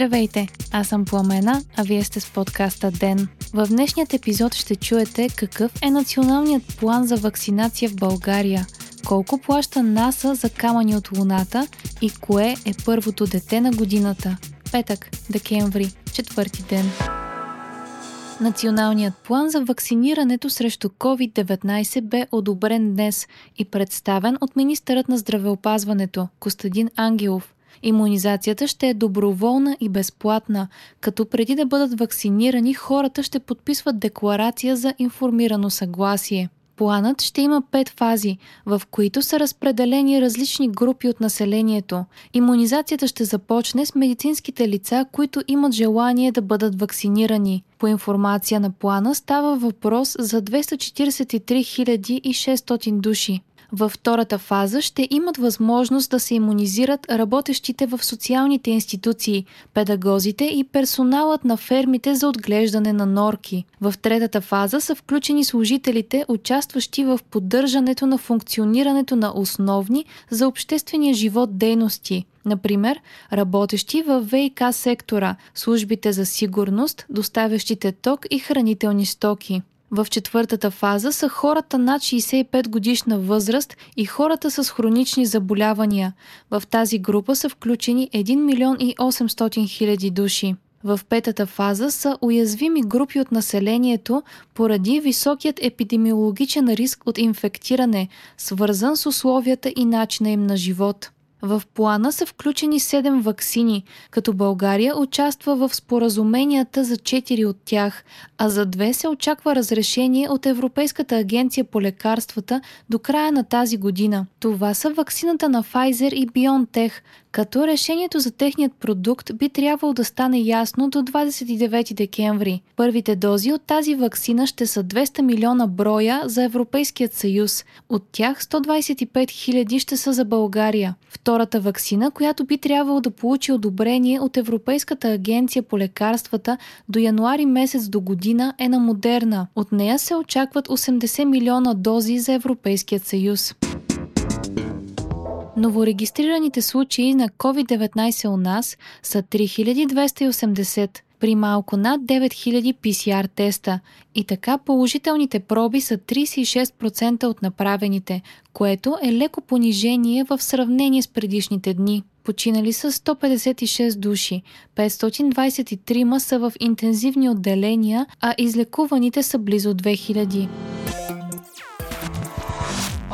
Здравейте, аз съм Пламена, а вие сте с подкаста ДЕН. В днешният епизод ще чуете какъв е националният план за вакцинация в България, колко плаща НАСА за камъни от Луната и кое е първото дете на годината. Петък, декември, четвърти ден. Националният план за вакцинирането срещу COVID-19 бе одобрен днес и представен от министърът на здравеопазването Костадин Ангелов – Имунизацията ще е доброволна и безплатна, като преди да бъдат вакцинирани, хората ще подписват декларация за информирано съгласие. Планът ще има пет фази, в които са разпределени различни групи от населението. Имунизацията ще започне с медицинските лица, които имат желание да бъдат вакцинирани. По информация на плана става въпрос за 243 600 души. Във втората фаза ще имат възможност да се иммунизират работещите в социалните институции, педагозите и персоналът на фермите за отглеждане на норки. В третата фаза са включени служителите, участващи в поддържането на функционирането на основни за обществения живот дейности. Например, работещи в ВИК сектора, службите за сигурност, доставящите ток и хранителни стоки. В четвъртата фаза са хората над 65 годишна възраст и хората с хронични заболявания. В тази група са включени 1 милион и 800 хиляди души. В петата фаза са уязвими групи от населението поради високият епидемиологичен риск от инфектиране, свързан с условията и начина им на живот. В плана са включени 7 ваксини, като България участва в споразуменията за 4 от тях, а за две се очаква разрешение от Европейската агенция по лекарствата до края на тази година. Това са ваксината на Pfizer и BioNTech, като решението за техният продукт би трябвало да стане ясно до 29 декември. Първите дози от тази вакцина ще са 200 милиона броя за Европейският съюз. От тях 125 хиляди ще са за България. Втората вакцина, която би трябвало да получи одобрение от Европейската агенция по лекарствата до януари месец до година е на Модерна. От нея се очакват 80 милиона дози за Европейският съюз. Новорегистрираните случаи на COVID-19 у нас са 3280 при малко над 9000 PCR теста. И така положителните проби са 36% от направените, което е леко понижение в сравнение с предишните дни. Починали са 156 души, 523 са в интензивни отделения, а излекуваните са близо 2000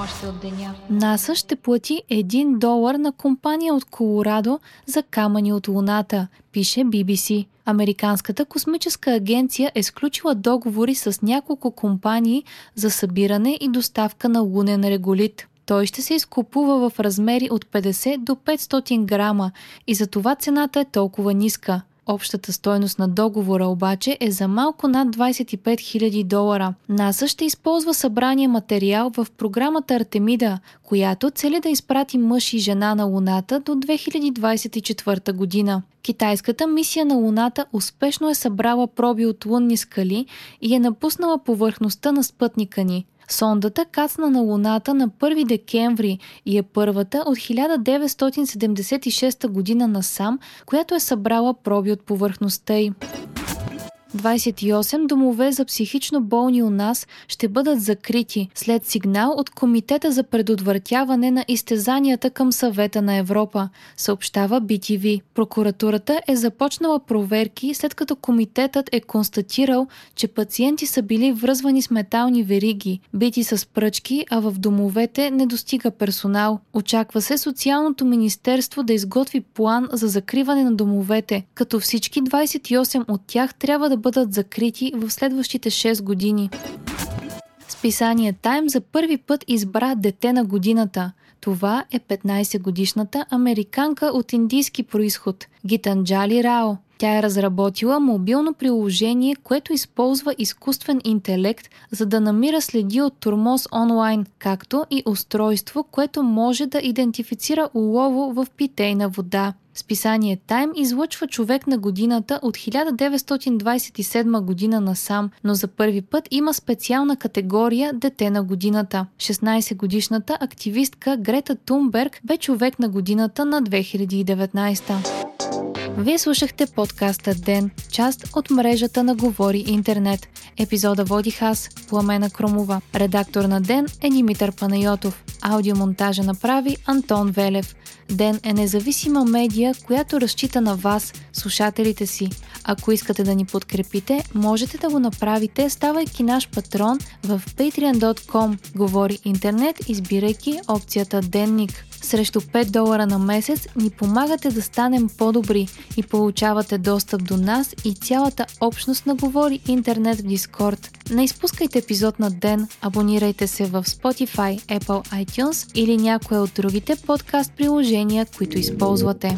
още от деня. НАСА ще плати 1 долар на компания от Колорадо за камъни от Луната, пише BBC. Американската космическа агенция е сключила договори с няколко компании за събиране и доставка на лунен реголит. Той ще се изкупува в размери от 50 до 500 грама и за това цената е толкова ниска. Общата стойност на договора обаче е за малко над 25 000 долара. НАСА ще използва събрания материал в програмата Артемида, която цели да изпрати мъж и жена на Луната до 2024 година. Китайската мисия на Луната успешно е събрала проби от лунни скали и е напуснала повърхността на спътника ни. Сондата кацна на Луната на 1 декември и е първата от 1976 година насам, която е събрала проби от повърхността й. 28 домове за психично болни у нас ще бъдат закрити след сигнал от Комитета за предотвратяване на изтезанията към съвета на Европа, съобщава BTV. Прокуратурата е започнала проверки след като комитетът е констатирал, че пациенти са били връзвани с метални вериги, бити с пръчки, а в домовете не достига персонал. Очаква се Социалното министерство да изготви план за закриване на домовете, като всички 28 от тях трябва да бъдат закрити в следващите 6 години. Списание Тайм за първи път избра дете на годината. Това е 15-годишната американка от индийски происход Гитанджали Рао. Тя е разработила мобилно приложение, което използва изкуствен интелект, за да намира следи от турмоз онлайн, както и устройство, което може да идентифицира улово в питейна вода. Списание Time излъчва човек на годината от 1927 година насам, но за първи път има специална категория Дете на годината. 16-годишната активистка Грета Тунберг бе човек на годината на 2019. Вие слушахте подкаста Ден, част от мрежата на Говори Интернет. Епизода водих аз, Пламена Кромова. Редактор на Ден е Димитър Панайотов. Аудиомонтажа направи Антон Велев. Ден е независима медия, която разчита на вас, слушателите си. Ако искате да ни подкрепите, можете да го направите, ставайки наш патрон в patreon.com. Говори интернет, избирайки опцията Денник. Срещу 5 долара на месец ни помагате да станем по-добри и получавате достъп до нас и цялата общност на Говори Интернет в Дискорд. Не изпускайте епизод на ден, абонирайте се в Spotify, Apple iTunes или някое от другите подкаст приложения, които използвате.